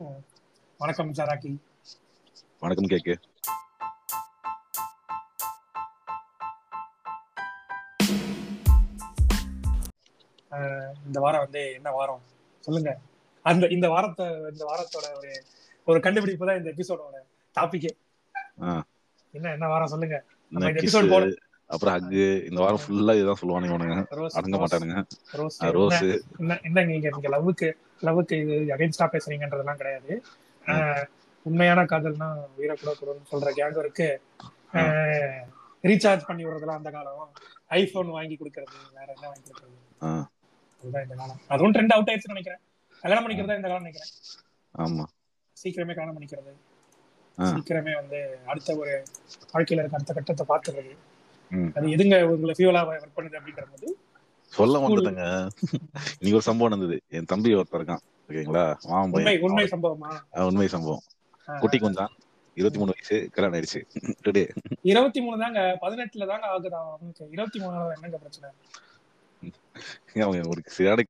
வணக்கம் ஜராக்கி வணக்கம் கேக்கு இந்த வாரம் வந்து என்ன வாரம்? சொல்லுங்க. அந்த இந்த வாரத்தை இந்த வாரத்தோட ஒரு ஒரு கண்டுபிடிப்பு தான் இந்த எபிசோடோட டாபிக்கே. என்ன என்ன வாரம் சொல்லுங்க? நம்ம இந்த எபிசோட் போட அப்புறம் ஹக்கு இந்த வாரம் ஃபுல்லா இதுதான் சொல்லுவானுங்க அடங்க மாட்டானுங்க. ரோஸ் என்ன நீங்க நீங்க லவ்வுக்கு லவ்வுக்கு இது அகைன்ஸ்டா பேசுறீங்கன்றதெல்லாம் கிடையாது. உண்மையான காதல்னா வீர கூட கூடன்னு சொல்ற கேங்கும் இருக்கு ரீசார்ஜ் பண்ணி விடுறதுலாம் அந்த காலம். ஐபோன் வாங்கி கொடுக்கறது வேற என்ன வாங்கி கொடுக்கறது? அதுதான் இந்த காலம். அதுவும் ட்ரெண்ட் அவுட் ஆயிடுச்சுன்னு நினைக்கிறேன். கல்யாணம் பண்ணிக்கிறதா இந்த காலம் நினைக்கிறேன். ஆமா. சீக்கிரமே கல்யாணம் பண்ணிக்கிறது. சீக்கிரமே வந்து அடுத்த ஒரு வாழ்க்கையில இருக்க அடுத்த கட்டத்தை பாத்துறது. அது எதுங்க உங்களை ஃபியூலா ஒர்க் பண்ணுது அப்படின்ற போது சொல்ல. மாட்டேங்க இன்னைக்கு ஒரு சம்பவம் நடந்தது. என் தம்பி ஒருத்தர் இருக்கான். ஓகேங்களா? மாமன் உண்மை பையன் உண்மை சம்பவமா? உண்மை சம்பவம். குட்டி கொஞ்சம். இருபத்தி மூணு வயசு. கல்யாணம் ஆயிடுச்சு. டுடே இருபத்தி மூணு தாங்க. பதினெட்டுல தாங்க ஆகுதா இருபத்தி மூணு என்னங்க பிரச்சனை? அவன் ஒரு சரியான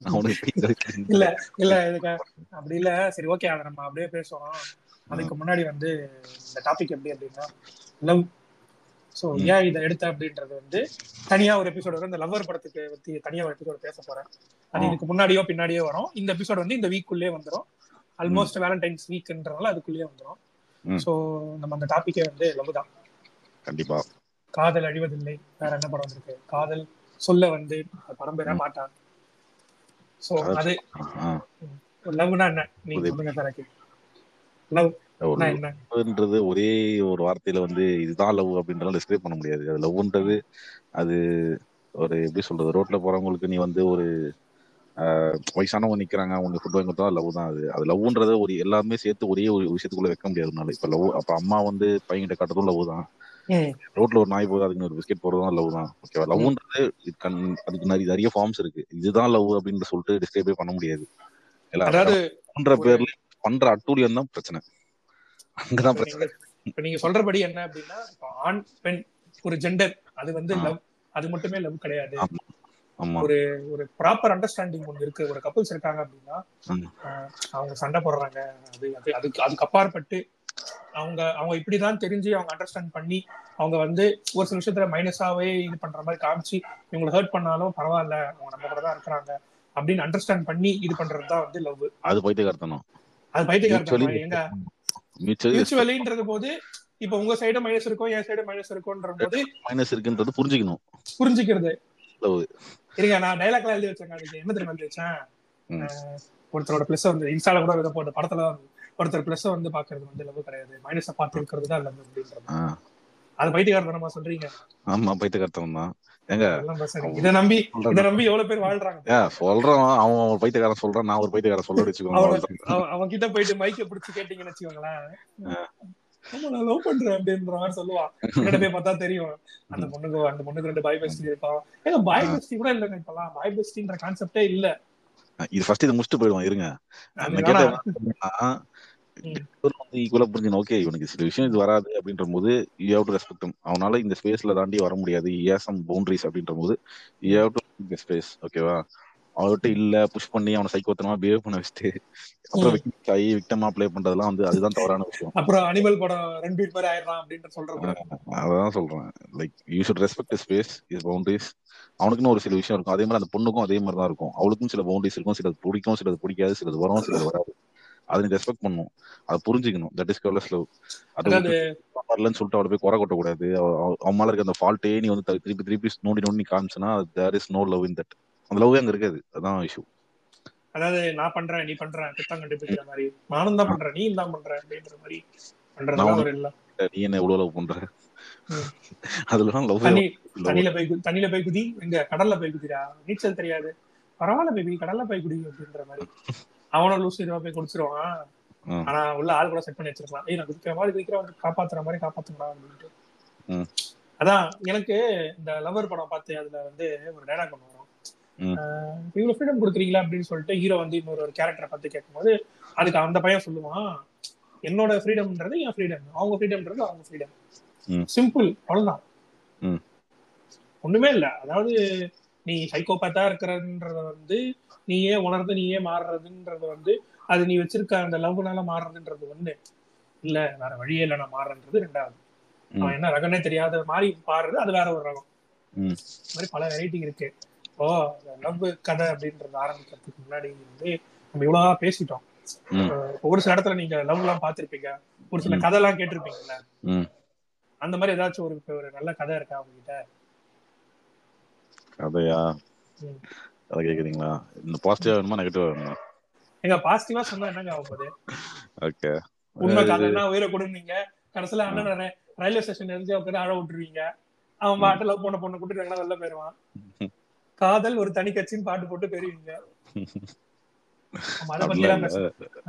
இல்ல இல்ல இதுக்கு அப்படி இல்ல. சரி ஓகே அதை நம்ம அப்படியே பேசுவோம். அதுக்கு முன்னாடி வந்து இந்த டாபிக் எப்படி அப்படின்னா லவ் சோ. ஏன் இதை எடுத்த அப்படின்றது வந்து தனியா ஒரு எபிசோடு வரும். இந்த லவ்வர் படத்துக்கு பத்தி தனியா ஒரு எபிசோடு பேச போறேன். அது. இதுக்கு முன்னாடியோ பின்னாடியோ வரும். இந்த எபிசோடு வந்து இந்த வீக்குள்ளே வந்துரும். ஆல்மோஸ்ட் வேலண்டைன்ஸ் வீக்ன்றனால அதுக்குள்ளேயே வந்துரும். ம். சோ நம்ம அந்த டாபிக்கே வந்து லவ் தான். கண்டிப்பா. காதல் அழிவதில்லை. வேற என்ன படம் இருக்கு காதல் சொல்ல வந்து படம் பெற மாட்டான். சோ அது லவ்னா என்ன? நீங்க. சொல்லுங்க லவ். லவ்ன்றது ஒரே ஒரு வார்த்தையில வந்து இதுதான் லவ் அப்படின்றத டிஸ்கிரைப் பண்ண முடியாது. அது லவ்ன்றது அது ஒரு எப்படி சொல்றது ரோட்ல போறவங்களுக்கு நீ வந்து ஒரு வயசானவங்க நிக்கிறாங்க அவங்க ஃபுட் வாங்கி கொடுத்தா லவ் தான் அது. அது லவ்ன்றத ஒரு எல்லாமே சேர்த்து ஒரே ஒரு விஷயத்துக்குள்ள வைக்க முடியாதுனால இப்ப லவ் அப்ப அம்மா வந்து பையன்கிட்ட காட்டுறதும் லவ் தான். ரோட்ல ஒரு நாய் போகுது அதுக்கு ஒரு பிஸ்கெட் போறதும் லவ் தான். ஓகேவா? லவ்ன்றது அதுக்கு நிறைய நிறைய ஃபார்ம்ஸ் இருக்கு. இதுதான் லவ் அப்படின்னு சொல்லிட்டு டிஸ்கிரைபே பண்ண முடியாது. பேர்ல பண்ற அட்டூழியம் தான் பிரச்சனை. அங்கதான் பிரச்சனை நீங்க இப்ப நீங்க சொல்றபடி என்ன அப்படின்னா ஆண் பெண் ஒரு ஜெண்டர் அது வந்து. லவ் அது மட்டுமே லவ் கிடையாது. ஒரு ஒரு ப்ராப்பர் அண்டர்ஸ்டாண்டிங் ஒன்று இருக்கு. ஒரு கப்பல்ஸ் இருக்காங்க அப்படின்னா அவங்க சண்டை போடுறாங்க. அது அது அதுக்கு அதுக்கு அப்பாற்பட்டு அவங்க அவங்க இப்படிதான் தெரிஞ்சு அவங்க அண்டர்ஸ்டாண்ட் பண்ணி அவங்க வந்து ஒரு சில விஷயத்துல மைனஸாவே இது பண்ற மாதிரி காமிச்சு இவங்களை ஹர்ட் பண்ணாலும் பரவாயில்ல அவங்க நம்ம கூட தான் இருக்கிறாங்க அப்படின்னு அண்டர்ஸ்டாண்ட் பண்ணி இது பண்றது தான் வந்து லவ் அது பைத்தியக்காரத்தனம். அது பைத்தியக்காரத்தனம்? எங்க மியூச்சுவலின்றது போது இப்ப உங்க சைடு மைனஸ் இருக்கும் என் சைடு மைனஸ் இருக்கும்ன்ற போது மைனஸ் இருக்குன்றது புரிஞ்சுக்கணும். புரிஞ்சுக்கிறது. இருங்க நான் டைலாக்லாம் எழுதி வச்சேன் அதுக்கு என்ன தெரியுமா எழுதி வச்சேன்? ஒருத்தரோட பிளஸ் வந்து இன்ஸ்டால கூட போட்ட படத்துல ஒருத்தர் பிளஸ் வந்து பாக்குறது வந்து லவ் கிடையாது. மைனஸ பார்த்து இருக்கிறது தான் லவ் அப்படின்றது அது பைத்தியக்காரத்தனமா சொல்றீங்க. ஆமா பைத்தியக்காரத்தனம் தான். ஏங்க பேசுறீங்க இதை நம்பி இதை நம்பி எவ்வளவு பேர் வாழ்றாங்க? சொல்றான் அவன் ஒரு பைத்தியக்காரன் சொல்றான் நான் ஒரு பைத்தியக்காரன் சொல்ல வச்சுக்கோங்க. அவன் கிட்ட போயிட்டு மைக்க பிடிச்சு கேட்டீங்கன்னு வச்சுக்கோங்களேன். ஆமா நான் லவ் பண்றேன் அப்படின்ற மாதிரி சொல்லுவான் கிட்ட போய் பார்த்தா தெரியும். அந்த பொண்ணுக்கு அந்த பொண்ணுக்கு ரெண்டு பாய் பெஸ்டி இருப்பான் ஏங்க பாய் பெஸ்டி கூட இல்லைங்க இப்பெல்லாம். பாய் பெஸ்டின்ற கான்செப்டே இல்ல. இது ஃபர்ஸ்ட் இதை முடிச்சுட்டு போயிடுவான் இருங்க. வந்து ஈக்குவலா புரிஞ்சுக்கணும். ஓகே இவனுக்கு சில விஷயம் இது வராது அப்படின்ற போது யூ ஹேவ் டு ரெஸ்பெக்ட் அவனால இந்த ஸ்பேஸ்ல தாண்டி வர முடியாது. ஏ சம் பவுண்டரிஸ் அப்படின்ற போது யூ ஹேவ் டு ஸ்பேஸ் ஓகேவா அவர்கிட்ட இல்ல புஷ் பண்ணி அவனை சைக்கோத்தனமா பிஹேவ் பண்ண வச்சுட்டு அப்புறம் victim ஆகி விக்டமா ப்ளே பண்றதெல்லாம் வந்து அதுதான் தவறான விஷயம். அப்புறம் அனிமல் படம் ரன்பீர் மாதிரி ஆயிடுறான் அப்படின்ற சொல்றது. அதான் சொல்றேன். Like you should respect space is boundaries அவனுக்குன்னு ஒரு சில விஷயம் இருக்கும். அதே மாதிரி அந்த பொண்ணுக்கும் அதே மாதிரி தான் இருக்கும். அவளுக்கும் சில பவுண்டரிஸ் இருக்கும். சிலது பிடிக்கும் சிலது பிடிக்காது சிலது வரும் சிலது வராது. அதை நீ ரெஸ்பெக்ட் பண்ணும் அதை புரிஞ்சுக்கணும். தட் இஸ் கவர்லெஸ் லவ் அது வரலன்னு சொல்லிட்டு அவளை போய் குறை கொட்டக்கூடாது. அவ- அவ- அவன் மேல இருக்க அந்த ஃபால்ட்டே நீ வந்து திருப்பி திருப்பி நோண்டி நோண்டி காமிச்சுனா there is no love in that அந்த லவ் அங்க இருக்காது. அதான் இஷ்யூ அதாவது நான் பண்றேன் நீ பண்ற குத்தம் கண்டுபிடிக்கிற மாதிரி. நானும் தான் பண்றேன் நீ தான் பண்ற அப்படின்ற மாதிரி பண்றதுலாம் ஒரு இல்ல நீ என்ன எவ்வளவு லவ் பண்ற? ம். அதுல லவ் தண்ணி தண்ணியில போய் தண்ணியில போய் குதி எங்க கடல்ல போய் குதிடா. நீச்சல் தெரியாது. பரவாயில்ல பேபி கடல்ல போய் குடி அப்படின்ற மாதிரி. அவனும் லூஸ் இதுவா போய் குடிச்சிருவான். ஆனா உள்ள ஆள் கூட செட் பண்ணி வச்சிருக்கலாம். ஏய் நான் குதிக்கிற மாதிரி குதிக்கிற வந்து காப்பாத்துற மாதிரி காப்பாத்துங்கடா அப்படின்ட்டு. அதான் எனக்கு இந்த லவர் படம் பார்த்து அதுல வந்து ஒரு டைலாக் ஒன்று வரும். இவ்வளவு ஃப்ரீடம் கொடுக்குறீங்களா அப்படின்னு சொல்லிட்டு ஹீரோ வந்து இன்னொரு ஒரு கேரக்டரை பார்த்து கேட்கும்போது அதுக்கு அந்த பையன் சொல்லுவான் என்னோட ஃப்ரீடம்ன்றது என் ஃப்ரீடம் அவங்க ஃப்ரீடம்ன்றது அவங்க ஃப்ரீடம். சிம்பிள் அவ்வளவுதான். ஒண்ணுமே இல்ல. அதாவது நீ சைக்கோபேத்தா இருக்கிறன்றத வந்து நீயே உணர்ந்து நீயே மாறுறதுன்றது வந்து அது நீ வச்சிருக்க அந்த லவ்னால மாறுறதுன்றது ஒண்ணு. இல்ல வேற வழியே இல்ல நான் மாறுறன்றது ரெண்டாவது. அவன் என்ன ரகனே தெரியாத மாதிரி பாடுறது அது வேற ஒரு ரகம். மாதிரி பல வெரைட்டி இருக்கு. இப்போ லவ் கதை அப்படின்றது ஆரம்பிக்கிறதுக்கு முன்னாடி வந்து நம்ம இவ்வளவா பேசிட்டோம். ஒரு சில இடத்துல நீங்க லவ் எல்லாம் பார்த்திருப்பீங்க. ஒரு சில. கதை எல்லாம் கேட்டிருப்பீங்கல்ல. அந்த மாதிரி ஏதாச்சும் ஒரு ஒரு நல்ல கதை இருக்கா உங்ககிட்ட? கதையா ம். கதை கேக்குறீங்களா? இந்த பாசிட்டிவா வேணுமா நெகட்டிவா வேணுமா? எங்க பாசிட்டிவா சொன்னா என்னங்க ஆக போகுது? ஓகே. உண்மை காதல்னா உயிரை கொடுங்க கடைசியில அண்ணன் ரயில்வே ஸ்டேஷன் இருந்து உட்காந்து அழ விட்டுருவீங்க. அவன் பாட்டு லவ் பண்ண பொண்ணு கூட்டு வெளில போயிருவான் காதல் ஒரு தனி கட்சின்னு பாட்டு போட்டு அதை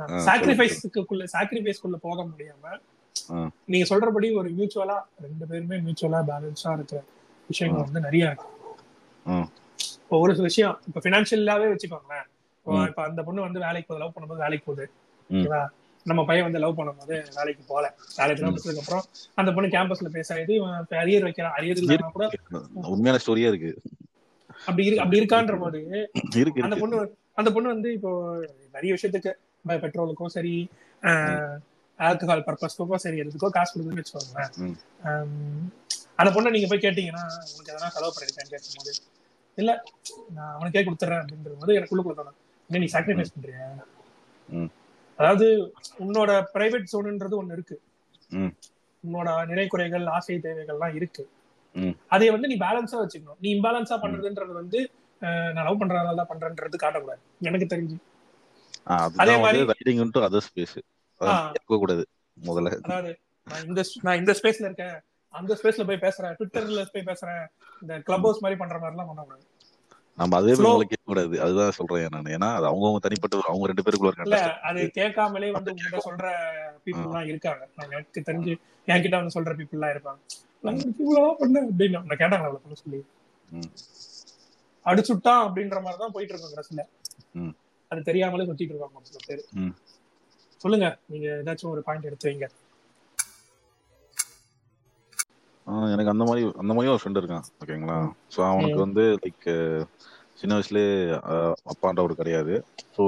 ஆ, சாக்ரிஃபைஸ்க்குள்ள சாக்ரிஃபைஸ்க்குள்ள போக முடியாம. நீங்க சொல்றபடி ஒரு மியூச்சுவலா ரெண்டு பேருமே மியூச்சுவலா பேலன்ஸா இருக்கிற விஷயங்கள் வந்து நிறைய இருக்கு. இப்போ ஒரு சில விஷயம் இப்ப பினான்சியலாவே வச்சுக்கோங்களேன். இப்போ அந்த பொண்ணு வந்து வேலைக்கு போகுது லவ் பண்ணும்போது வேலைக்கு போகுது. ஓகேவா? நம்ம பையன் வந்து லவ் பண்ணும்போது வேலைக்கு போல வேலைக்கு. முடிச்சதுக்கு அப்புறம் அந்த பொண்ணு கேம்பஸ்ல பேசாது இவன் அரியர் வைக்கிறான். அரியர் இல்லாம கூட உண்மையான ஸ்டோரியா இருக்கு. அப்படி இருக்கு அப்படி இருக்கான்ற போது அந்த பொண்ணு அந்த பொண்ணு வந்து இப்போ நிறைய விஷயத்துக்கு பெட்ரோலுக்கும் சரி ஆல்கஹால் பர்பஸ்க்கும் சரி எதுக்கோ காசு கொடுக்குன்னு வச்சுக்கோங்களேன். அந்த பொண்ணை நீங்க போய் கேட்டீங்கன்னா உனக்கு எதனா செலவு பண்ணிருக்கேன்னு கேட்கும்போது இல்ல நான் அவனுக்கே கொடுத்துறேன் அப்படின்றது போது எனக்கு உள்ளுக்குள்ள தோணும் என்ன நீ சாக்ரிஃபைஸ் பண்றியா. அதாவது உன்னோட பிரைவேட் ஜோனுன்றது ஒண்ணு இருக்கு. உன்னோட நிறை குறைகள் ஆசை தேவைகள்லாம் இருக்கு. அதை வந்து நீ பேலன்ஸா வச்சுக்கணும். நீ இம்பேலன்ஸா பண்றதுன்றது வந்து நான் லவ் பண்றதுனால தான் பண்றேன்றது காட்டக்கூடாது. எனக்கு தெரிஞ்சு. அதே மாதிரி- ரைடிங் இன்டு அதர் ஸ்பேஸ் கூடாது முதல்ல. அதாவது நான் இந்த நான் இந்த ஸ்பேஸ்ல இருக்கேன். அந்த ஸ்பேஸ்ல போய் பேசுறேன். ட்விட்டர்ல போய் பேசுறேன். இந்த கிளப் ஹவுஸ் மாதிரி பண்ற மாதிரி எல்லாம் பண்ணக்கூடாது. நம்ம அதே. மாதிரி கேட்க கூடாது அதுதான் சொல்றேன் நான். ஏன்னா அது அவங்கவுங்க தனிப்பட்ட அவங்க ரெண்டு பேருக்குள்ள இல்ல இருக்க. அது கேட்காமலே வந்து உங்ககிட்ட சொல்ற பீப்புள் எல்லாம் இருக்காங்க. நான் எனக்கு தெரிஞ்சு என்கிட்ட வந்து சொல்ற பீப்புள் எல்லாம் இருப்பாங்க. இவ்வளவு பண்ண அப்படின்னு. நான் கேட்டாங்க அவ்வளவு பண்ண சொல்லி. அடிச்சுட்டான் அப்படின்ற மாதிரி தான் போயிட்டு இருக்கோம் கடைசியில. அது தெரியாமலே சுத்திட்டு இருக்காங்க சில பேர். சொல்லுங்க. நீங்க ஏதாச்சும் ஒரு பாயிண்ட் எடுத்து வைங்க. எனக்கு அந்த மாதிரி அந்த மாதிரி ஒரு ஃப்ரெண்ட் இருக்கான் ஓகேங்களா? ஸோ அவனுக்கு. வந்து லைக் சின்ன வயசுலேயே அப்பான்றவர் கிடையாது. ஸோ.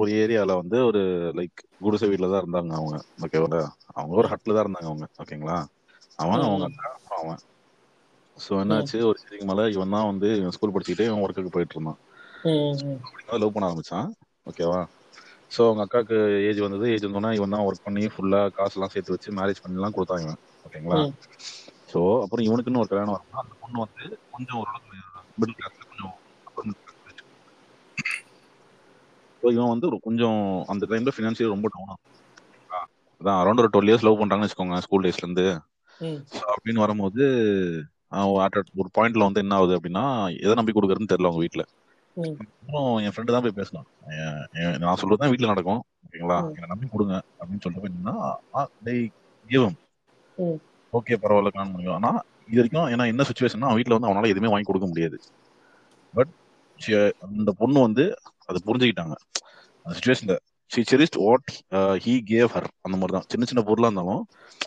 ஒரு ஏரியால வந்து ஒரு லைக் குடிசை வீட்டில் தான் இருந்தாங்க அவங்க ஓகேவா அவங்க ஒரு ஹட்ல தான் இருந்தாங்க அவங்க ஓகேங்களா? அவன் அவங்க அவன். ஸோ என்னாச்சு? ஒரு சரிக்கு மேலே இவன் தான் வந்து இவன் ஸ்கூல் படிச்சுக்கிட்டே இவன் ஒர்க்குக்கு போயிட்டு இருந்தான். லவ் பண்ண ஆரம்பிச்சான் ஓகேவா ஸோ அவங்க அக்காவுக்கு ஏஜ் வந்தது ஏஜ் வந்தோன்னா இவன் தான் ஒர்க் பண்ணி ஃபுல்லாக காசுலாம் சேர்த்து வச்சு மேரேஜ் பண்ணிலாம் கொடுத்தான் இவன். ஓகேங்களா. ஸோ அப்புறம் இவனுக்குன்னு ஒரு கல்யாணம் வரணும் அந்த பொண்ணு வந்து கொஞ்சம் ஓரளவுக்கு மிடில் கிளாஸ்ல கொஞ்சம் ஸோ இவன் வந்து ஒரு கொஞ்சம் அந்த டைம்ல ஃபினான்ஷியல் ரொம்ப டவுன் அதான் அரௌண்ட் ஒரு டுவெல் இயர்ஸ் லவ் பண்றாங்கன்னு வச்சுக்கோங்க ஸ்கூல் டேஸ்ல இருந்து அப்படின்னு வரும்போது ஒரு பாயிண்ட்ல வந்து என்ன ஆகுது அப்படின்னா எதை நம்பி கொடுக்குறதுன்னு தெரியல அவங்க வீட்ல ம். அப்புறம் என் ஃப்ரெண்டு தான் போய் என் நான் சொல்றது தான் வீட்ல நடக்கும் ஓகேங்களா. என்னை நம்பி கொடுங்க அப்படின்னு சொல்லிட்டு போய் ம். ஓகே பரவாயில்ல காண முடியும் ஆனா இது வரைக்கும் ஏன்னா என்ன சுச்சுவேஷன்னா அவன் வீட்ல வந்து அவனால எதுவுமே வாங்கி கொடுக்க முடியாது. பட் அந்த பொண்ணு வந்து அதை புரிஞ்சுக்கிட்டாங்க. அந்த சுச்சுவேஷன்ல she cherished what he gave her அந்த மாதிரி தான் சின்ன சின்ன பொருளா இருந்தாலும்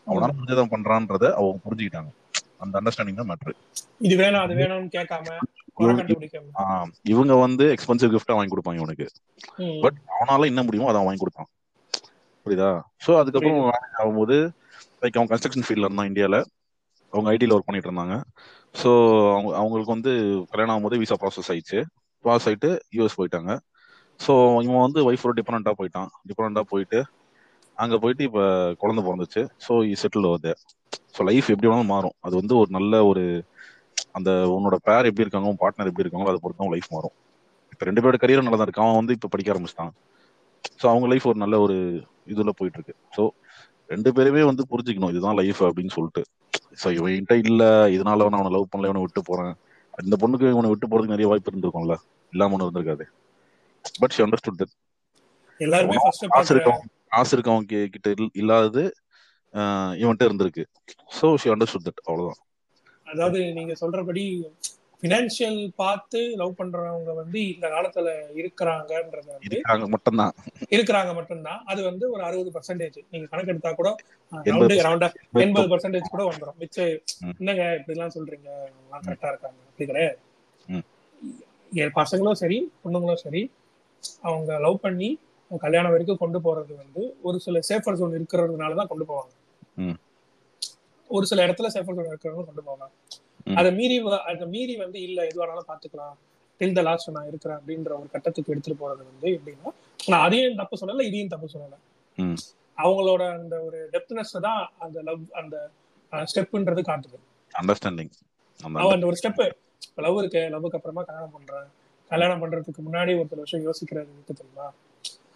அவனால முடிஞ்சதான் பண்றான்றத அவங்க புரிஞ்சுக்கிட்டாங்க. அந்த அண்டர்ஸ்டாண்டிங் தான் மேட்ரு இது வேணும் அது வேணும்னு கேட்காம இவங்க வந்து எக்ஸ்பென்சிவ் கிஃப்டா வாங்கி கொடுப்பாங்க இவனுக்கு. பட் அவனால என்ன முடியுமோ அதை அவன் வாங்கி கொடுப்பான். புரியுதா? ஸோ அதுக்கப்புறம் ஆகும்போது லைக் அவன் கன்ஸ்ட்ரக்ஷன் ஃபீல்டில் இருந்தான் இந்தியாவில் அவங்க ஐடியில் ஒர்க் பண்ணிட்டு இருந்தாங்க. ஸோ அவங்க அவங்களுக்கு வந்து கல்யாணம் ஆகும்போது விசா ப்ராசஸ் ஆயிடுச்சு. பாஸ் ஆகிட்டு யூஎஸ் போயிட்டாங்க. ஸோ இவன் வந்து ஒய்ஃபோட டிபெண்ட்டாக போயிட்டான். டிபெண்ட்டாக போயிட்டு அங்கே போயிட்டு இப்போ குழந்தை பிறந்துச்சு. ஸோ இ செட்டில் வருது ஸோ லைஃப் எப்படி வேணாலும் மாறும். அது வந்து ஒரு நல்ல ஒரு அந்த உன்னோட பேர் எப்படி இருக்காங்க உன் பார்ட்னர் எப்படி இருக்காங்களோ அதை பொறுத்து லைஃப் மாறும். இப்போ ரெண்டு பேரோட கரியர் நல்லா தான் இருக்கு. அவன் வந்து இப்போ படிக்க ஆரம்பிச்சிட்டான். ஸோ அவங்க லைஃப் ஒரு நல்ல ஒரு இதில் போயிட்டு இருக்கு. ஸோ ரெண்டு பேருமே வந்து புரிஞ்சுக்கணும் இதுதான் லைஃப் அப்படின்னு சொல்லிட்டு. ஸோ இவன்கிட்ட இல்ல இதனால நான் அவனை லவ் பண்ணல இவனை விட்டு போறேன். இந்த பொண்ணுக்கு இவனை விட்டு போறதுக்கு நிறைய வாய்ப்பு இருந்திருக்கும்ல. இல்லாம ஒன்று இருந்திருக்காது. பட் ஷி அண்டர்ஸ்டுட் தட் எல்லாருமே ஃபர்ஸ்ட் காசு இருக்கவன் காசு இருக்கவன் கி- கிட்ட இல்- இல்லாதது இவன்கிட்ட இருந்திருக்கு. ஸோ ஷி அண்டர்ஸ்டுட் தட் அவ்வளவுதான். அதாவது நீங்க சொல்றபடி பினான்சியல் பார்த்து லவ் பண்றவங்க வந்து இந்த காலத்துல இருக்கிறாங்கன்றது வந்து இருக்காங்க மட்டும்தான். இருக்கிறாங்க மட்டும்தான். அது வந்து ஒரு அறுபது பர்சன்டேஜ் நீங்க கணக்கு எடுத்தா கூட ரவுண்டா எண்பது பர்சன்டேஜ் கூட வந்துடும் மிச்சம். என்னங்க இப்படி எல்லாம் சொல்றீங்க? எல்லாம் கரெக்டா இருக்காங்க. அப்படி கிடையாது. என் பசங்களும் சரி பொண்ணுங்களும் சரி அவங்க லவ் பண்ணி கல்யாணம் வரைக்கும் கொண்டு போறது வந்து ஒரு சில சேஃபர் ஜோன் இருக்கிறதுனால தான் கொண்டு போவாங்க. ஒரு சில இடத்துல சேஃபர் ஜோன் இருக்கிறவங்க கொண்டு போவாங்க. அதை மீறி அதை மீறி வந்து இல்ல எது வேணாலும் பாத்துக்கலாம் டில் த லாஸ்ட் நான் இருக்கிறேன் அப்படின்ற ஒரு கட்டத்துக்கு எடுத்துட்டு போறது வந்து எப்படின்னா நான் அதையும் தப்பு சொல்லல இதையும் தப்பு சொல்லல. அவங்களோட அந்த ஒரு டெப்த்னஸ் தான் அந்த லவ் அந்த ஸ்டெப்ன்றது காட்டுது. அண்டர்ஸ்டாண்டிங் அந்த ஒரு ஸ்டெப் லவ் இருக்கு லவ்வுக்கு அப்புறமா கல்யாணம் பண்றேன். கல்யாணம் பண்றதுக்கு முன்னாடி ஒரு சில விஷயம் யோசிக்கிறது இருக்கு தெரியுமா?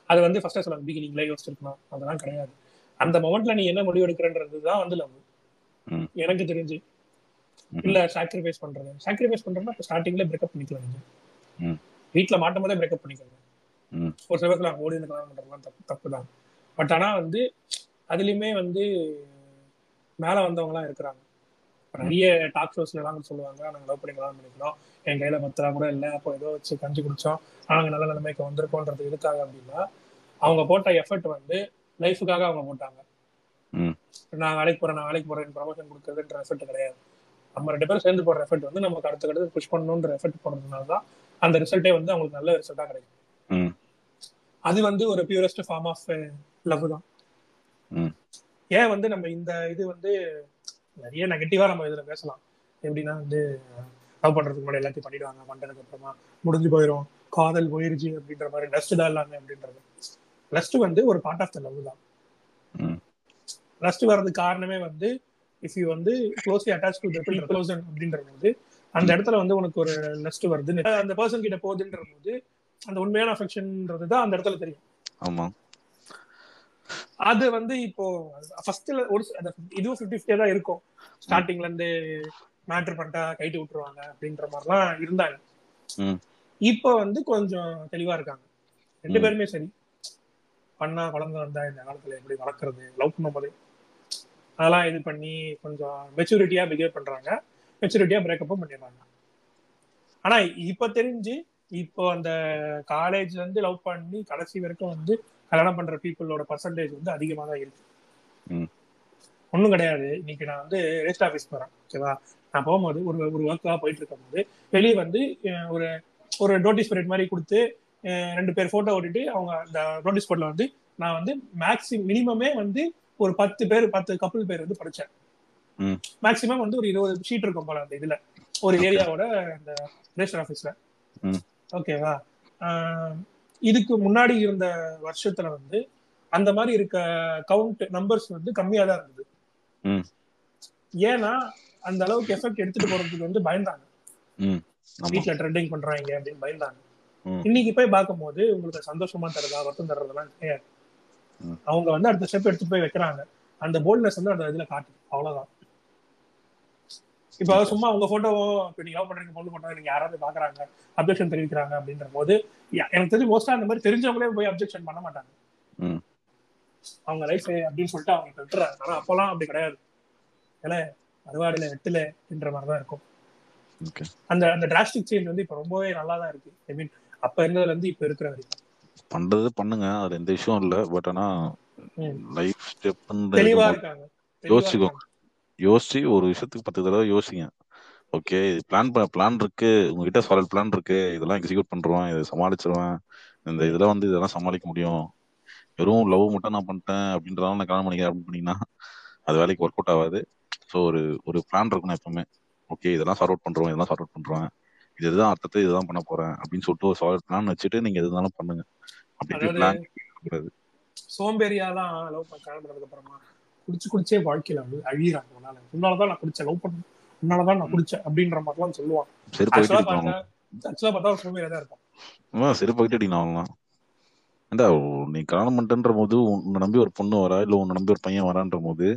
அது வந்து ஃபர்ஸ்ட் சொல்ல பிகினிங்ல யோசிச்சிருக்கணும். அதெல்லாம் கிடையாது. அந்த மொமெண்ட்ல நீ என்ன முடிவு எடுக்கிறன்றது தான் வந்து லவ். எனக்கு தெரிஞ்சு. இல்ல சாக்ரிஃபைஸ் பண்றது. சாக்ரிஃபைஸ் பண்றதுன்னா இப்ப ஸ்டார்டிங்ல பிரேக்கப் பண்ணிக்கலாம் நீங்க. வீட்டுல மாட்டும் போதே பிரேக்கப் பண்ணிக்கோங்க. ம். ஒரு சில பேர்ல ஓடி இருந்து கல்யாணம் பண்றதுலாம் தப்பு தப்பு தான் பட் ஆனா வந்து அதுலயுமே வந்து மேல வந்தவங்க எல்லாம் இருக்கிறாங்க நிறைய டாக் ஷோஸ்ல எல்லாம் சொல்லுவாங்க நாங்க லவ் பண்ணி கல்யாணம் பண்ணிக்கிறோம். என் கையில பத்து ரூபா கூட இல்ல. அப்போ ஏதோ வச்சு கஞ்சி குடிச்சோம். நாங்க நல்ல நிலைமைக்கு வந்திருக்கோன்றது எதுக்காக அப்படின்னா அவங்க போட்ட எஃபர்ட் வந்து லைஃபுக்காக அவங்க போட்டாங்க. நான் வேலைக்கு போறேன் நான் வேலைக்கு போறேன். ப்ரமோஷன் கொடுக்குறதுன்ற எஃபர்ட் கிடையாது. நம்ம ரெண்டு பேரும் சேர்ந்து போடுற எஃபர்ட் வந்து நமக்கு அடுத்த கட்டத்துக்கு புஷ் பண்ணணுன்ற எஃபர்ட் போடுறதுனால தான் அந்த ரிசல்ட்டே வந்து அவங்களுக்கு நல்ல ரிசல்ட்டா கிடைக்கும். அது வந்து ஒரு பியூரஸ்ட் ஃபார்ம் ஆஃப் லவ் தான். ஏன் வந்து நம்ம இந்த இது வந்து நிறைய நெகட்டிவா நம்ம இதுல பேசலாம். எப்படின்னா வந்து லவ் பண்றதுக்கு முன்னாடி எல்லாத்தையும் பண்ணிடுவாங்க. பண்றதுக்கு அப்புறமா முடிஞ்சு போயிடும் காதல் போயிருச்சு அப்படின்ற மாதிரி லஸ்ட் தான் எல்லாமே அப்படின்றது. லஸ்ட் வந்து ஒரு பார்ட் ஆஃப் த லவ் தான். லஸ்ட் வர்றதுக்கு காரணமே வந்து இஃப் யூ வந்து க்ளோஸ்லி அட்டாச் டு க்ளோசன் அப்படின்றது வந்து அந்த இடத்துல வந்து உனக்கு ஒரு லஸ்ட் வருது அந்த பர்சன் கிட்ட போகுதுன்ற போது அந்த உண்மையான அஃபெக்ஷன்ன்றது தான் அந்த இடத்துல தெரியும். ஆமா. அது வந்து இப்போ ஃபர்ஸ்ட்ல ஒரு இதுவும் ஃபிஃப்டி ஃபிஃப்டியா தான் இருக்கும். ஸ்டார்டிங்ல இருந்து மேட்ரு பண்ணிட்டா கைட்டு விட்டுருவாங்க அப்படின்ற மாதிரிலாம் இருந்தாங்க. ம். இப்போ வந்து கொஞ்சம் தெளிவா இருக்காங்க. ரெண்டு. பேருமே சரி. பண்ணா குழந்தை வந்தா இந்த காலத்துல எப்படி வளர்க்கறது? லவ் பண்ணும்போது அதெல்லாம் இது பண்ணி கொஞ்சம் மெச்சூரிட்டியா பிஹேவ் பண்றாங்க. மெச்சூரிட்டியா பிரேக்கப்பும் பண்ணிடுறாங்க. ஆனா இப்ப தெரிஞ்சு இப்போ அந்த காலேஜ்ல இருந்து லவ் பண்ணி கடைசி வரைக்கும் வந்து கல்யாணம் பண்ற பீப்புளோட பர்சன்டேஜ் வந்து அதிகமா தான் இருக்கு. ம். ஒண்ணும் கிடையாது. இன்னைக்கு நான் வந்து ரெஜிஸ்ட் ஆஃபீஸ் போறேன். ஓகேவா நான் போகும்போது ஒரு ஒரு ஒர்க்காக போயிட்டு இருக்கும் போது வெளியே வந்து ஒரு ஒரு நோட்டீஸ் பீரியட் மாதிரி கொடுத்து ரெண்டு பேர் போட்டோ ஓட்டிட்டு அவங்க அந்த நோட்டீஸ் போர்ட்ல வந்து நான் வந்து மேக்ஸிமம் மினிமமே வந்து ஒரு பத்து பேர் பத்து கப்பல் பேர் வந்து படிச்சேன் ம். மேக்ஸிமம் வந்து ஒரு இருபது ஷீட் இருக்கும் போல அந்த இதுல ஒரு ஏரியாவோட அந்த ரெஜிஸ்டர் ஆஃபீஸ்ல. ஓகேவா இதுக்கு முன்னாடி இருந்த வருஷத்துல வந்து அந்த மாதிரி இருக்க கவுண்ட் நம்பர்ஸ் வந்து கம்மியா தான் இருந்தது. ஏன்னா அந்த அளவுக்கு எஃபெக்ட் எடுத்துட்டு போறதுக்கு வந்து பயந்தாங்க வீட்ல ட்ரெண்டிங் பண்றாங்க அப்படின்னு பயந்தாங்க. இன்னைக்கு போய் பார்க்கும்போது உங்களுக்கு சந்தோஷமா தரதா வருத்தம் தர்றதெல்லாம் கிடையாது. அவங்க வந்து அடுத்த ஸ்டெப் எடுத்து போய் வைக்கிறாங்க. அந்த போல்ட்னஸ் வந்து அந்த இதுல காட்டுது. அவ்வளவுதான். இப்ப சும்மா உங்க போட்டோ இப்ப நீங்க லவ் பண்றீங்க பொண்ணு போட்டோ நீங்க யாராவது பாக்குறாங்க அப்ஜெக்ஷன் தெரிவிக்கிறாங்க அப்படின்ற போது எனக்கு தெரிஞ்சு மோஸ்டா அந்த மாதிரி தெரிஞ்சவங்களே போய் அப்ஜெக்ஷன் பண்ண மாட்டாங்க. அவங்க லைஃப் அப்படின்னு சொல்லிட்டு அவங்க விட்டுறாங்க ஆனா அப்பெல்லாம் அப்படி கிடையாது. ஏன்னா அறுவாடுல வெட்டுல அப்படின்ற மாதிரிதான் இருக்கும். அந்த அந்த டிராஸ்டிக் சேஞ்ச் வந்து இப்ப ரொம்பவே நல்லா தான் இருக்கு. ஐ மீன் அப்ப இருந்ததுல இருந்து இப்ப இருக்கிற வரைக்கும். பண்றது பண்ணுங்க அது எந்த விஷயம் இல்ல. பட் ஆனா. லைஃப் ஸ்டெப் இருக்காங்க. தெளிவா யோசிச்சுக்கோ. இருக்காங்க. யோசிச்சு ஒரு விஷயத்துக்கு பத்து தடவை யோசிங்க. ஓகே பிளான் பிளான் இருக்கு. உங்ககிட்ட சாலிட் பிளான் இருக்கு. இதெல்லாம் எக்ஸிக்யூட் பண்றோம் இதை சமாளிச்சிருவேன். இந்த இதெல்லாம் வந்து இதெல்லாம் சமாளிக்க முடியும். வெறும் லவ் மட்டும் நான் பண்ணிட்டேன் அப்படின்றதால நான் கல்யாணம் பண்ணிக்கிறேன் அப்படின்னு பண்ணீங்கன்னா அது வேலைக்கு ஒர்க் அவுட் ஆகாது. ஸோ ஒரு ஒரு பிளான் இருக்கணும் எப்பவுமே. ஓகே இதெல்லாம் சார்ட் அவுட் பண்றோம் இதெல்லாம் சார்ட் அவுட் பண்றோம் இது இதுதான் அர்த்தத்தை இதுதான் பண்ண போறேன் அப்படின்னு சொல்லிட்டு ஒரு சாலிட் பிளான் வச்சுட்டு நீங்க எது இருந்தாலும் பண்ணுங்க. சோம்பேறியாலாம் லவ் பண்ண கல்யாணம் பண்ணதுக்கு அப்புறமா குடிச்சு குடிச்சே வாழ்க்கையில வந்து அழியிறாங்க உன்னால. உன்னாலதான் நான் குடிச்சேன் லவ் பண்ண உன்னாலதான் நான் குடிச்சேன் அப்படின்ற மாதிரிலாம் சொல்லுவாங்க. ஆக்சுவலா பார்த்தா சோம்பேறியா தான் இருப்பான். ஆமா செருப்பு வைக்கிட்டு அடிக்கணும் அவங்களாம் ஏண்டா நீ கல்யாணம் பண்ணிட்டேன்ற போது உன்னை நம்பி ஒரு பொண்ணு வரா இல்ல உன்னை நம்பி ஒரு பையன் வரான்ற போது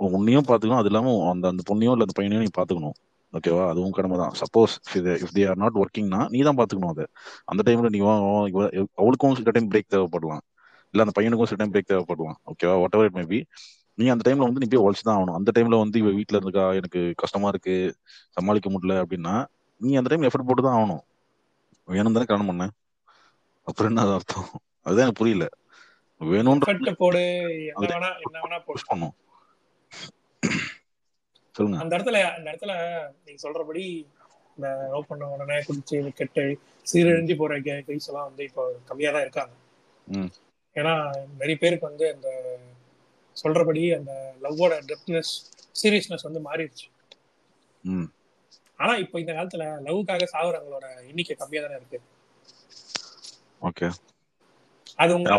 உன்னையும் பாத்துக்கணும் அது இல்லாம அந்த அந்த பொண்ணையும் இல்ல அந்த பையனையும் நீ பாத்துக்கணும் ஓகேவா அதுவும் கடமை தான் suppose if they are not ஒர்க்கிங்னா நீ தான் பாத்துக்கணும் அதை. அந்த டைம்ல நீ அவளுக்கும் சில டைம் பிரேக் தேவைப்படலாம். இல்ல அந்த பையனுக்கும் சில டைம் பிரேக் தேவைப்படலாம். ஓகேவா வாட் எவர் இட் மேபி நீ அந்த டைம்ல வந்து நீ போய் உழைச்சு தான் ஆகணும். அந்த டைம்ல வந்து இவ வீட்ல இருக்கா? எனக்கு கஷ்டமா இருக்கு. சமாளிக்க முடியல அப்படின்னா நீ அந்த டைம் எஃபர்ட் போட்டு தான் ஆகணும். வேணும் தானே கல்யாணம் பண்ண. அப்புறம் என்ன அர்த்தம்? அதுதான் எனக்கு புரியல. வேணும்ன்ற போடு. பண்ணும். சொல்லுங்க. அந்த இடத்துல அந்த இடத்துல நீங்க சொல்றபடி இந்த லவ் பண்ண உடனே குடிச்சு கெட்டு சீரழிஞ்சு போற கைஸ் எல்லாம் வந்து இப்போ கம்மியா தான் இருக்காங்க. ஏன்னா நிறைய பேருக்கு வந்து அந்த சொல்றபடி அந்த லவ்வோட டெப்த்னஸ் சீரியஸ்னஸ் வந்து மாறிடுச்சு. ஆனா இப்போ இந்த காலத்துல லவ்வுக்காக சாகுறவங்களோட எண்ணிக்கை கம்மியா தானே இருக்கு. ஓகே. அது உங்க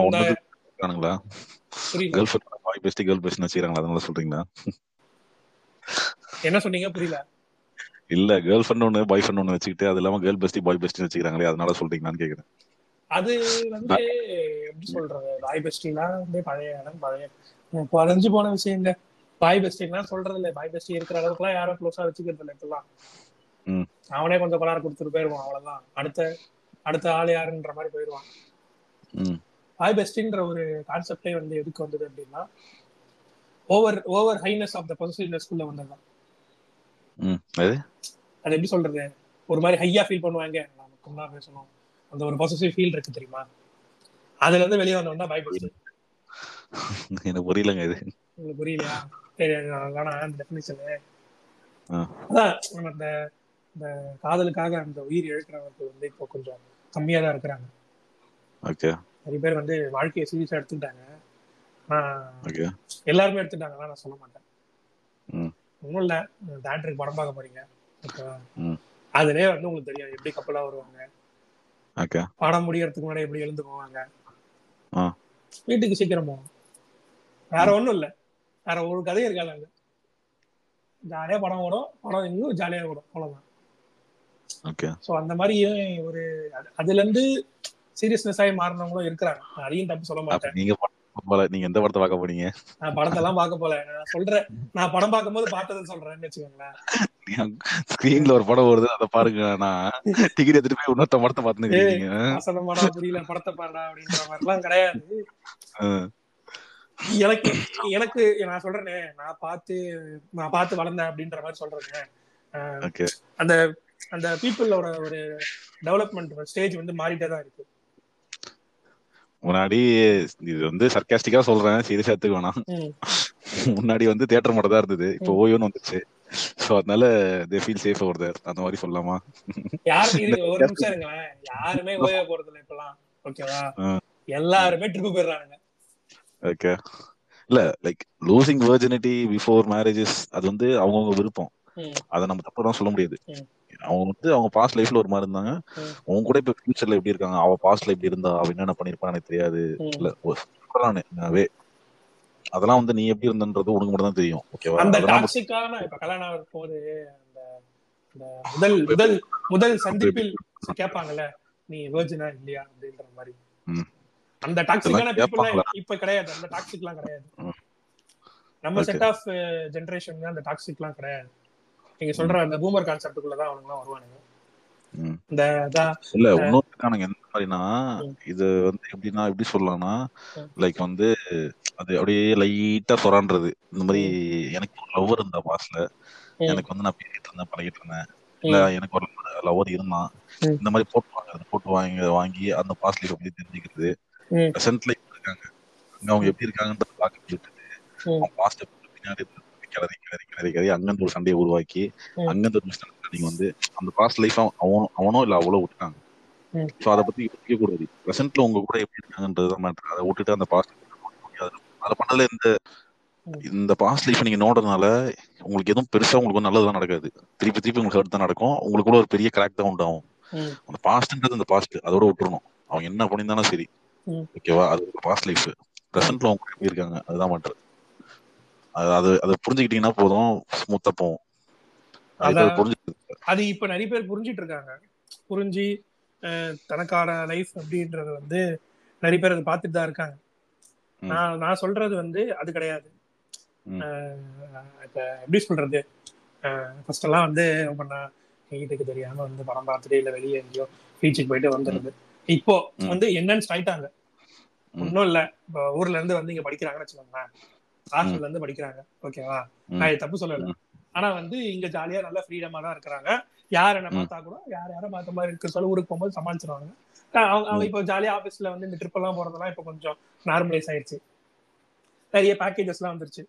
புரியல girl friend boy best girl best வச்சுக்கிறாங்களா? அதனால சொல்றீங்களா? என்ன சொன்னீங்க? புரியல. இல்ல கேர்ள் ஃப்ரெண்ட் ஒன்னு பாய் ஃப்ரெண்ட் ஒன்னு வச்சுக்கிட்டு அது இல்லாம கேர்ள் பெஸ்டி பாய் பெஸ்ட் வச்சுக்கிறாங்களே அதனால சொல்றீங்களான்னு கேக்குறேன். அது வந்து எப்படி சொல்றது? பாய் பெஸ்டிலாம் வந்து பழைய இடம் பழைய பழஞ்சு போன விஷயங்க பாய் பெஸ்டிலாம் சொல்றது இல்ல. பாய் பெஸ்டி இருக்கிற அளவுக்குலாம் யாரும் க்ளோஸா வச்சுக்கிறது இல்லை இப்பெல்லாம். அவனே கொஞ்சம் பலாரம் கொடுத்துட்டு போயிருவான் அவ்வளவுதான். அடுத்த அடுத்த ஆள் யாருன்ற மாதிரி போயிருவான். ம் பாய் பெஸ்டின்ற ஒரு கான்செப்டே வந்து எதுக்கு வந்தது அப்படின்னா over over highness of the பொசிட்டிவ்னஸ்குள்ள வந்ததுதான். அது? எப்படி சொல்றது? ஒரு மாதிரி ஹையா ஃபீல் பண்ணுவாங்க. தான் பேசணும் அந்த ஒரு பொசிட்டிவ் ஃபீல் இருக்கு தெரியுமா? அதுல இருந்து வெளியே வந்தவன் தான் பாய் பெஸ்டி எனக்கு புரியலங்க இது. உங்களுக்கு புரியலையா? அது வேணாம் அந்த டெஃபினிஷனு. அதான் நம்ம இந்த இந்த காதலுக்காக அந்த உயிர் இழக்கிறவர்கள் வந்து இப்போ கொஞ்சம் கம்மியா தான் இருக்கிறாங்க. ஓகே. நிறைய பேர் வந்து வாழ்க்கையை சீரியஸா எடுத்துக்கிட்டாங்க. ஆனா ஓகே. எல்லாருமே எடுத்துட்டாங்கன்னா நான் சொல்ல மாட்டேன். ஒன்றும் இல்லை தேட்டருக்கு படம் பார்க்க போறீங்க. அதுலயே வந்து உங்களுக்கு தெரியும் எப்படி கப்பலா வருவாங்க. ஓகே. படம் முடியறதுக்கு முன்னாடி எப்படி எழுந்து போவாங்க. வீட்டுக்கு சீக்கிரம் போவோம் வேற ஒண்ணும் இல்ல. வேற ஒரு கதையும் இருக்காது அங்க. ஜாலியா படம் ஓடும். படம் இன்னும் ஜாலியா ஓடும். அவ்வளவுதான். ஓகே. சோ அந்த மாதிரி ஒரு அது- அதுல இருந்து சீரியஸ்னஸ் ஆகி மாறினவங்களும் இருக்கிறாங்க. அதையும் தப்பு சொல்ல மாட்டேன். போல. நீங்க எந்த படத்தை பார்க்க போனீங்க? நான் படத்தெல்லாம் பார்க்க போல. நான் சொல்றேன். நான் படம் பார்க்கும்போது பார்த்ததை சொல்றேன்னு வச்சுக்கோங்களேன். ஸ்கிரீன்ல ஒரு படம் வருது அதை பாருங்க. நான் டிக்கெட் எடுத்துட்டு போய் இன்னொருத்த படத்தை பார்த்துன்னு புரியல. படத்தை பாடா அப்படின்ற மாதிரிலாம் கிடையாது. எனக்கு எனக்கு நான் சொல்றேனே. நான் பார்த்து நான் பார்த்து வளர்ந்தேன் அப்படின்ற மாதிரி சொல்றேனே. அந்த அந்த பீப்புளோட ஒரு டெவலப்மெண்ட் ஸ்டேஜ் வந்து மாறிட்டே தான் இருக்கு. முன்னாடி இது வந்து சர்க்காஸ்டிக்கா சொல்றேன் சீரியஸா எடுத்துக்க வேணாம். முன்னாடி வந்து தியேட்டர் மட்டும் தான் இருந்தது. இப்போ ஓயோன்னு வந்துச்சு சோ அதனால they feel safe over there அந்த மாதிரி சொல்லலாமா? யாரு இது ஒரு நிமிஷம் இருங்களேன். யாருமே ஓய போறது இல்லை இப்பெல்லாம். ஓகேவா? ஆ. எல்லாருமே ட்ரிப்பு போயிடுறாங்க ஓகே இல்ல like losing virginity before marriages அது வந்து அவங்கவுங்க விருப்பம். அதை நம்ம தப்பு தான் சொல்ல முடியாது. அவங்க வந்து அவங்க பாஸ்ட் லைஃப்ல ஒரு மாதிரி இருந்தாங்க. அவங்க கூட இப்ப ஃபியூச்சர்ல எப்படி இருக்காங்க அவ பாஸ்ட்ல எப்படி இருந்தா அவ என்னென்ன பண்ணிருப்பான்னு எனக்கு தெரியாது. இல்ல. அதெல்லாம் வந்து நீ எப்படி இருந்தன்றது உனக்கு மட்டும் தான் தெரியும் ஓகேவா அந்த டாக்ஸிக்கான இப்ப கல்யாணம் ஆகும் போது அந்த அந்த முதல் முதல் முதல் சந்திப்பில் கேட்பாங்கல்ல நீ வேர்ஜினா இல்லையா அப்படின்ற மாதிரி. அந்த டாக்ஸிக்கான பீப்புள்? இப்ப கிடையாது அந்த டாக்ஸிக்லாம் கிடையாது. நம்ம. செட் ஆஃப் ஜெனரேஷன் அந்த டாக்ஸிக்லாம் கிடையாது நீங்க சொல்ற அந்த பூமர் கான்செப்டுக்குள்ள தான் வருவானுங்க. இந்த இல்ல இன்னொரு இருக்கானுங்க எந்த மாதிரினா. இது வந்து எப்படின்னா எப்படி சொல்லலாம்னா. லைக் வந்து அது அப்படியே லைட்டா சொரான்றது இந்த மாதிரி எனக்கு ஒரு லவ்வர் இருந்தா பாஸ்ல. எனக்கு வந்து நான் பேசிட்டு இருந்தேன் பழகிட்டு இருந்தேன் இல்ல எனக்கு ஒரு லவர் இருந்தான். இந்த மாதிரி போட்டு வாங்குறது போட்டு வாங்கி வாங்கி அந்த பாஸ்ட் லைஃப் பத்தி தெரிஞ்சுக்கிறது. ப்ரெசென்ட் லைஃப் இருக்காங்க அவங்க எப்படி இருக்காங்கன்றத பார்க்க விட்டுட்டு ம். அவங்க பாஸ்ட் பின்னாடி கிளறி கிளறி கிளறி கிளறி அங்கிருந்து ஒரு சண்டையை உருவாக்கி. அங்கிருந்து ஒரு மிஸ்அண்டர்ஸ்டாண்டிங் வந்து அந்த பாஸ்ட் லைஃப் அவனும் அவனோ இல்ல அவ்வளோ விட்டுட்டாங்க ம். ஸோ அதை பத்தி யோசிக்க கூடாது ப்ரெசென்ட்ல உங்க கூட எப்படி இருக்காங்கன்றது matter. அதை விட்டுட்டு அந்த பாஸ்ட் அதை பண்ணல இந்த. இந்த பாஸ்ட் லைஃப் நீங்க நோடுறதுனால உங்களுக்கு எதுவும் பெருசா உங்களுக்கு நல்லதுலாம் நடக்காது திருப்பி திருப்பி உங்களுக்கு ஹர்ட் தான் நடக்கும் உங்களுக்குள்ள ஒரு பெரிய கிராக் தான் உண்டாகும். அந்த பாஸ்ட்ன்றது அந்த பாஸ்ட் அதோட விட்டுறணும் அவங்க என்ன பண்ணியிருந்தாலும் சரி. ஓகேவா அது ஒரு பாஸ்ட் லைஃப் ப்ரெசென்ட்ல அவங்க எப்படி இருக்காங்க அதுதான் மாற்று அது அது புரிஞ்சுக்கிட்டீங்கன்னா போதும். ஸ்மூத்தா போகும். அது இப்ப நிறைய பேர் புரிஞ்சிட்டு இருக்காங்க. புரிஞ்சு தனக்கான லைஃப் அப்படின்றது வந்து நிறைய பேர் அதை பார்த்துட்டு தான் இருக்காங்க. நான் நான் சொல்றது வந்து அது கிடையாது. இப்ப எப்படி சொல்றது? ஃபர்ஸ்ட் எல்லாம் வந்து பண்ணா வீட்டுக்கு தெரியாம வந்து படம் பார்த்துட்டு இல்ல வெளியே எங்கேயோ பீச்சுக்கு போயிட்டு வந்துருது இப்போ. வந்து என்னன்னு ஆயிட்டாங்க. ஒன்றும் இல்ல. இப்போ ஊர்ல இருந்து வந்து இங்க படிக்கிறாங்கன்னு வச்சுக்கோங்களேன். ஹாஸ்டல்ல இருந்து படிக்கிறாங்க. ஓகேவா. நான் இது தப்பு சொல்லல. ஆனா வந்து இங்க ஜாலியா நல்ல ஃப்ரீடமா தான் இருக்கிறாங்க. யார் என்ன. பார்த்தா கூட யார் யாரை பார்த்த மாதிரி இருக்கு சொல்ல ஊருக்கு போகும்போது சமாளிச்சிருவாங்க. அவங்க அவங்க இப்போ ஜாலியா ஆபீஸ்ல வந்து இந்த ட்ரிப் எல்லாம் போறதெல்லாம் இப்போ கொஞ்சம் நார்மலைஸ் ஆயிடுச்சு. நிறைய பேக்கேஜஸ் எல்லாம் வந்துருச்சு.